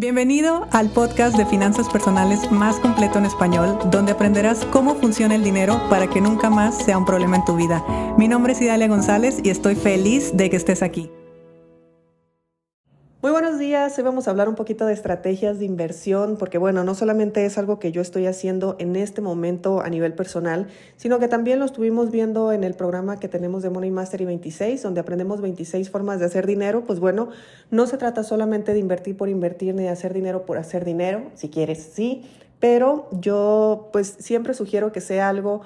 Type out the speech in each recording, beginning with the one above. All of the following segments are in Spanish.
Bienvenido al podcast de finanzas personales más completo en español, donde aprenderás cómo funciona el dinero para que nunca más sea un problema en tu vida. Mi nombre es Idalia González y estoy feliz de que estés aquí. Muy buenos días, hoy vamos a hablar un poquito de estrategias de inversión, porque bueno, no solamente es algo que yo estoy haciendo en este momento a nivel personal, sino que también lo estuvimos viendo en el programa que tenemos de Money Mastery 26, donde aprendemos 26 formas de hacer dinero. Pues bueno, no se trata solamente de invertir por invertir ni de hacer dinero por hacer dinero, si quieres sí, pero yo pues siempre sugiero que sea algo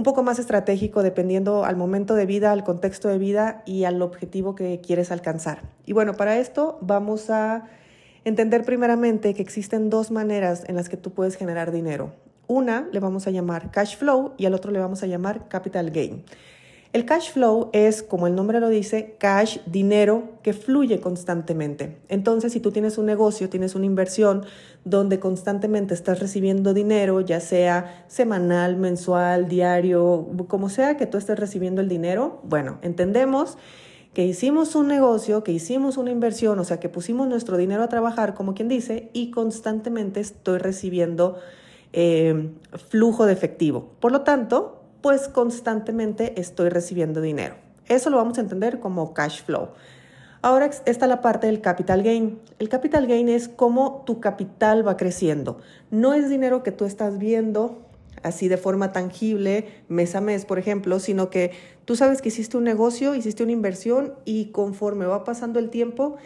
un poco más estratégico dependiendo al momento de vida, al contexto de vida y al objetivo que quieres alcanzar. Y bueno, para esto vamos a entender primeramente que existen dos maneras en las que tú puedes generar dinero. Una le vamos a llamar cash flow y al otro le vamos a llamar capital gain. El cash flow es, como el nombre lo dice, cash, dinero que fluye constantemente. Entonces, si tú tienes un negocio, tienes una inversión donde constantemente estás recibiendo dinero, ya sea semanal, mensual, diario, como sea que tú estés recibiendo el dinero, bueno, entendemos que hicimos un negocio, que hicimos una inversión, o sea, que pusimos nuestro dinero a trabajar, como quien dice, y constantemente estoy recibiendo eh, flujo de efectivo. Por lo tanto, pues constantemente estoy recibiendo dinero. Eso lo vamos a entender como cash flow. Ahora está la parte del capital gain. El capital gain es cómo tu capital va creciendo. No es dinero que tú estás viendo así de forma tangible mes a mes, por ejemplo, sino que tú sabes que hiciste un negocio, hiciste una inversión y conforme va pasando el tiempo,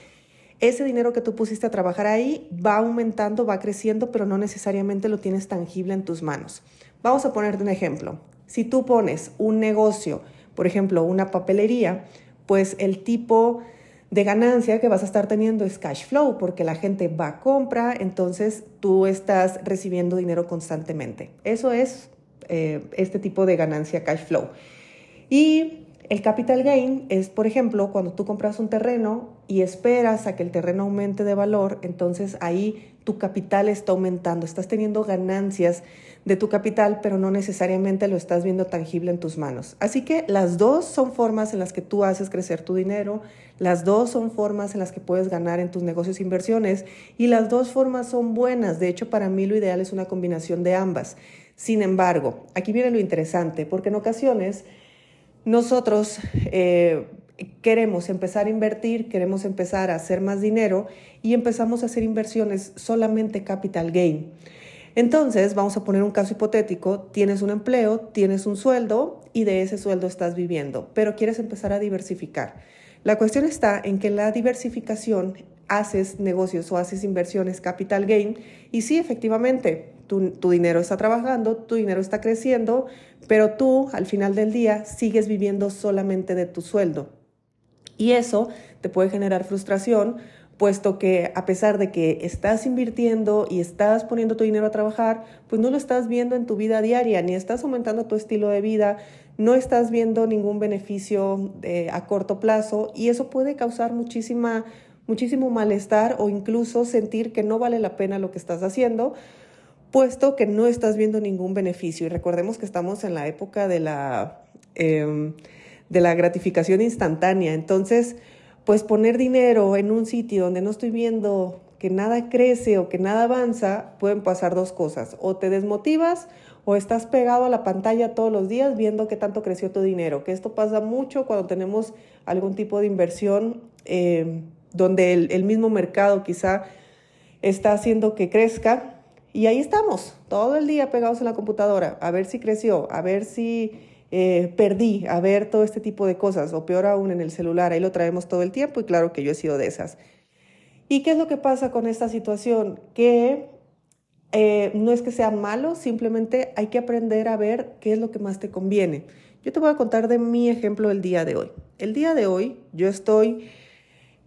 ese dinero que tú pusiste a trabajar ahí va aumentando, va creciendo, pero no necesariamente lo tienes tangible en tus manos. Vamos a ponerte un ejemplo. Si tú pones un negocio, por ejemplo, una papelería, pues el tipo de ganancia que vas a estar teniendo es cash flow, porque la gente va a compra, entonces tú estás recibiendo dinero constantemente. Eso es eh, este tipo de ganancia cash flow. Y el capital gain es, por ejemplo, cuando tú compras un terreno y esperas a que el terreno aumente de valor, entonces ahí tu capital está aumentando, estás teniendo ganancias de tu capital, pero no necesariamente lo estás viendo tangible en tus manos. Así que las dos son formas en las que tú haces crecer tu dinero, las dos son formas en las que puedes ganar en tus negocios e inversiones y las dos formas son buenas. De hecho, para mí lo ideal es una combinación de ambas. Sin embargo, aquí viene lo interesante, porque en ocasiones nosotros eh, queremos empezar a invertir, queremos empezar a hacer más dinero y empezamos a hacer inversiones solamente capital gain. Entonces, vamos a poner un caso hipotético, tienes un empleo, tienes un sueldo y de ese sueldo estás viviendo, pero quieres empezar a diversificar. La cuestión está en que la diversificación haces negocios o haces inversiones capital gain y sí, efectivamente, tu, tu, dinero está trabajando, tu dinero está creciendo, pero tú al final del día sigues viviendo solamente de tu sueldo. Y eso te puede generar frustración, puesto que a pesar de que estás invirtiendo y estás poniendo tu dinero a trabajar, pues no lo estás viendo en tu vida diaria, ni estás aumentando tu estilo de vida, no estás viendo ningún beneficio eh, a corto plazo y eso puede causar muchísima, muchísimo malestar o incluso sentir que no vale la pena lo que estás haciendo puesto que no estás viendo ningún beneficio. Y recordemos que estamos en la época de la, em, de la gratificación instantánea. Entonces, pues poner dinero en un sitio donde no estoy viendo que nada crece o que nada avanza, pueden pasar dos cosas. O te desmotivas o estás pegado a la pantalla todos los días viendo qué tanto creció tu dinero. Que esto pasa mucho cuando tenemos algún tipo de inversión em, donde el, el mismo mercado quizá está haciendo que crezca y ahí estamos, todo el día pegados en la computadora, a ver si creció, a ver si eh, perdí, a ver todo este tipo de cosas, o peor aún en el celular, ahí lo traemos todo el tiempo y claro que yo he sido de esas. ¿Y qué es lo que pasa con esta situación? Que eh, no es que sea malo, simplemente hay que aprender a ver qué es lo que más te conviene. Yo te voy a contar de mi ejemplo el día de hoy. El día de hoy yo estoy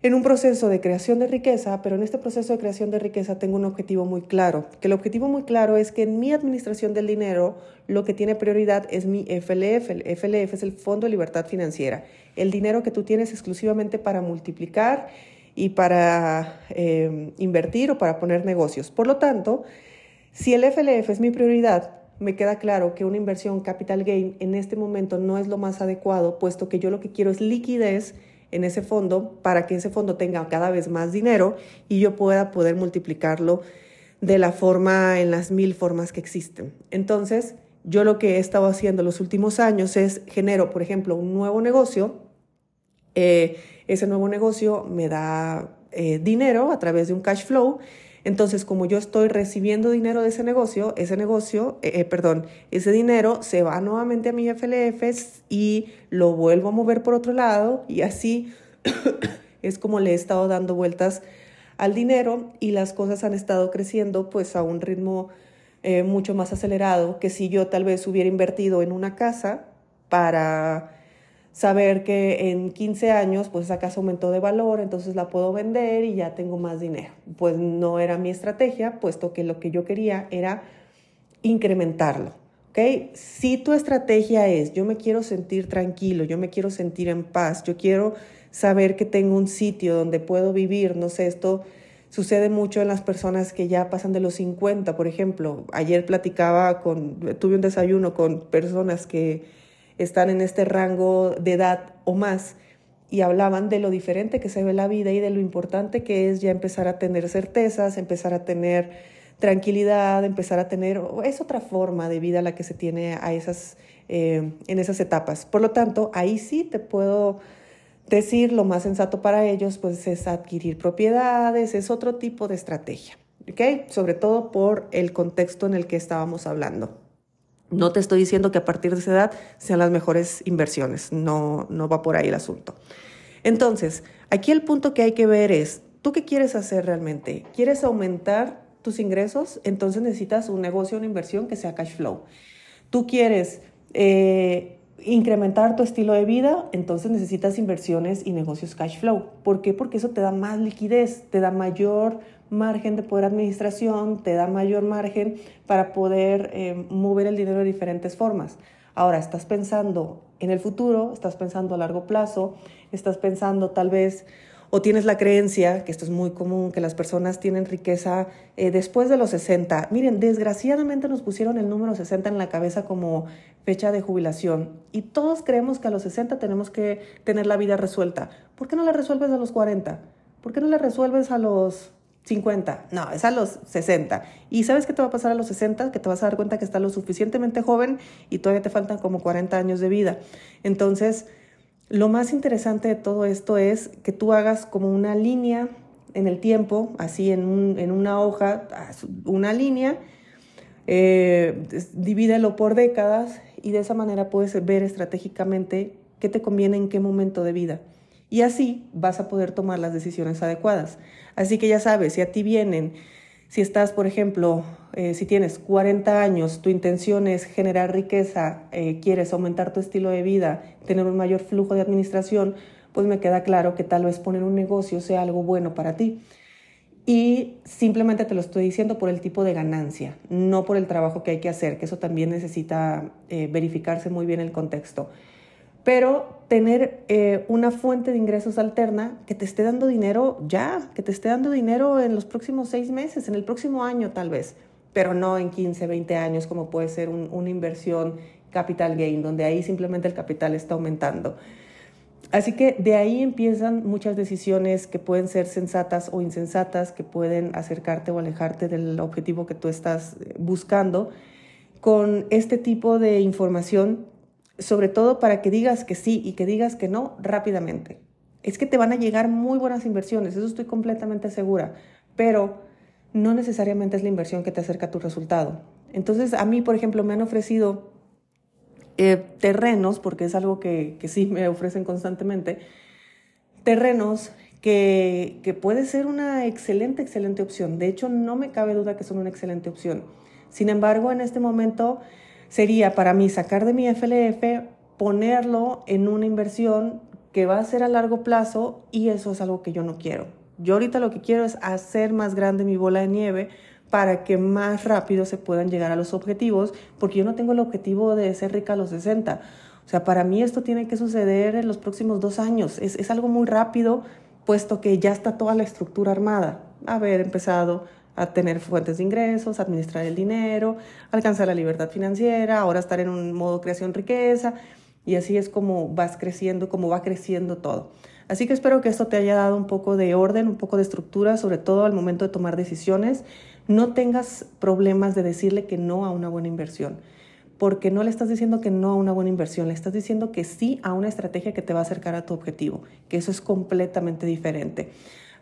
en un proceso de creación de riqueza, pero en este proceso de creación de riqueza tengo un objetivo muy claro, que el objetivo muy claro es que en mi administración del dinero lo que tiene prioridad es mi FLF, el FLF es el Fondo de Libertad Financiera, el dinero que tú tienes exclusivamente para multiplicar y para eh, invertir o para poner negocios. Por lo tanto, si el FLF es mi prioridad, me queda claro que una inversión capital gain en este momento no es lo más adecuado, puesto que yo lo que quiero es liquidez en ese fondo para que ese fondo tenga cada vez más dinero y yo pueda poder multiplicarlo de la forma, en las mil formas que existen. Entonces, yo lo que he estado haciendo los últimos años es genero, por ejemplo, un nuevo negocio. Eh, ese nuevo negocio me da eh, dinero a través de un cash flow. Entonces, como yo estoy recibiendo dinero de ese negocio, ese negocio, eh, perdón, ese dinero se va nuevamente a mi FLF y lo vuelvo a mover por otro lado y así es como le he estado dando vueltas al dinero y las cosas han estado creciendo pues a un ritmo eh, mucho más acelerado que si yo tal vez hubiera invertido en una casa para saber que en 15 años pues esa casa aumentó de valor, entonces la puedo vender y ya tengo más dinero. Pues no era mi estrategia, puesto que lo que yo quería era incrementarlo. ¿ok? Si tu estrategia es yo me quiero sentir tranquilo, yo me quiero sentir en paz, yo quiero saber que tengo un sitio donde puedo vivir, no sé, esto sucede mucho en las personas que ya pasan de los 50, por ejemplo. Ayer platicaba con, tuve un desayuno con personas que están en este rango de edad o más y hablaban de lo diferente que se ve la vida y de lo importante que es ya empezar a tener certezas, empezar a tener tranquilidad, empezar a tener, es otra forma de vida la que se tiene a esas, eh, en esas etapas. Por lo tanto, ahí sí te puedo decir lo más sensato para ellos pues es adquirir propiedades, es otro tipo de estrategia, ¿ok? Sobre todo por el contexto en el que estábamos hablando. No te estoy diciendo que a partir de esa edad sean las mejores inversiones, no, no va por ahí el asunto. Entonces, aquí el punto que hay que ver es, ¿tú qué quieres hacer realmente? ¿Quieres aumentar tus ingresos? Entonces necesitas un negocio, una inversión que sea cash flow. ¿Tú quieres eh, incrementar tu estilo de vida, entonces necesitas inversiones y negocios cash flow. ¿Por qué? Porque eso te da más liquidez, te da mayor margen de poder administración, te da mayor margen para poder eh, mover el dinero de diferentes formas. Ahora, estás pensando en el futuro, estás pensando a largo plazo, estás pensando tal vez o tienes la creencia, que esto es muy común, que las personas tienen riqueza eh, después de los 60. Miren, desgraciadamente nos pusieron el número 60 en la cabeza como fecha de jubilación y todos creemos que a los 60 tenemos que tener la vida resuelta. ¿Por qué no la resuelves a los 40? ¿Por qué no la resuelves a los 50? No, es a los 60. ¿Y sabes qué te va a pasar a los 60? Que te vas a dar cuenta que estás lo suficientemente joven y todavía te faltan como 40 años de vida. Entonces, lo más interesante de todo esto es que tú hagas como una línea en el tiempo, así en, una hoja, una línea, eh, divídelo por décadas y de esa manera puedes ver estratégicamente qué te conviene en qué momento de vida. Y así vas a poder tomar las decisiones adecuadas. Así que ya sabes, si a ti vienen si estás, por ejemplo, eh, si tienes 40 años, tu intención es generar riqueza, eh, quieres aumentar tu estilo de vida, tener un mayor flujo de administración, pues me queda claro que tal vez poner un negocio sea algo bueno para ti. Y simplemente te lo estoy diciendo por el tipo de ganancia, no por el trabajo que hay que hacer, que eso también necesita eh, verificarse muy bien el contexto pero tener eh, una fuente de ingresos alterna que te esté dando dinero ya, que te esté dando dinero en los próximos seis meses, en el próximo año tal vez, pero no en 15, 20 años como puede ser una inversión capital gain, donde ahí simplemente el capital está aumentando. Así que de ahí empiezan muchas decisiones que pueden ser sensatas o insensatas, que pueden acercarte o alejarte del objetivo que tú estás eh, buscando. Con este tipo de información sobre todo para que digas que sí y que digas que no rápidamente. Es que te van a llegar muy buenas inversiones, eso estoy completamente segura, pero no necesariamente es la inversión que te acerca a tu resultado. Entonces, a mí, por ejemplo, me han ofrecido eh, terrenos, porque es algo que, que, sí me ofrecen constantemente, terrenos que, que puede ser una excelente, excelente opción. De hecho, no me cabe duda que son una excelente opción. Sin embargo, en este momento sería para mí sacar de mi FLF, ponerlo en una inversión que va a ser a largo plazo y eso es algo que yo no quiero. Yo ahorita lo que quiero es hacer más grande mi bola de nieve para que más rápido se puedan llegar a los objetivos, porque yo no tengo el objetivo de ser rica a los 60. O sea, para mí esto tiene que suceder en los próximos dos años. Es, es algo muy rápido, puesto que ya está toda la estructura armada. Haber empezado a tener fuentes de ingresos, administrar el dinero, alcanzar la libertad financiera, ahora estar en un modo creación riqueza y así es como vas creciendo, como va creciendo todo. Así que espero que esto te haya dado un poco de orden, un poco de estructura, sobre todo al momento de tomar decisiones. No tengas problemas de decirle que no a una buena inversión, porque no le estás diciendo que no a una buena inversión, le estás diciendo que sí a una estrategia que te va a acercar a tu objetivo, que eso es completamente diferente.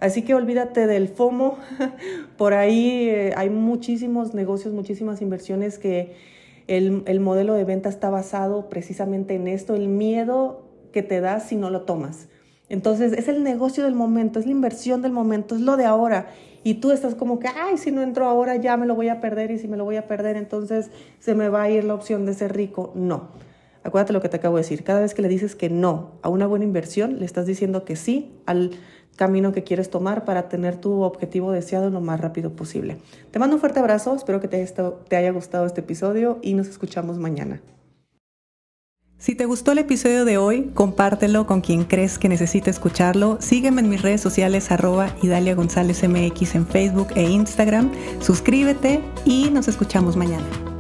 Así que olvídate del FOMO. Por ahí eh, hay muchísimos negocios, muchísimas inversiones que el, el, modelo de venta está basado precisamente en esto, el miedo que te da si no lo tomas. Entonces es el negocio del momento, es la inversión del momento, es lo de ahora. Y tú estás como que, ay, si no entro ahora ya me lo voy a perder y si me lo voy a perder entonces se me va a ir la opción de ser rico. No. Acuérdate lo que te acabo de decir. Cada vez que le dices que no a una buena inversión, le estás diciendo que sí al camino que quieres tomar para tener tu objetivo deseado lo más rápido posible. Te mando un fuerte abrazo, espero que te haya gustado este episodio y nos escuchamos mañana. Si te gustó el episodio de hoy, compártelo con quien crees que necesite escucharlo. Sígueme en mis redes sociales arroba Idalia González MX en Facebook e Instagram. Suscríbete y nos escuchamos mañana.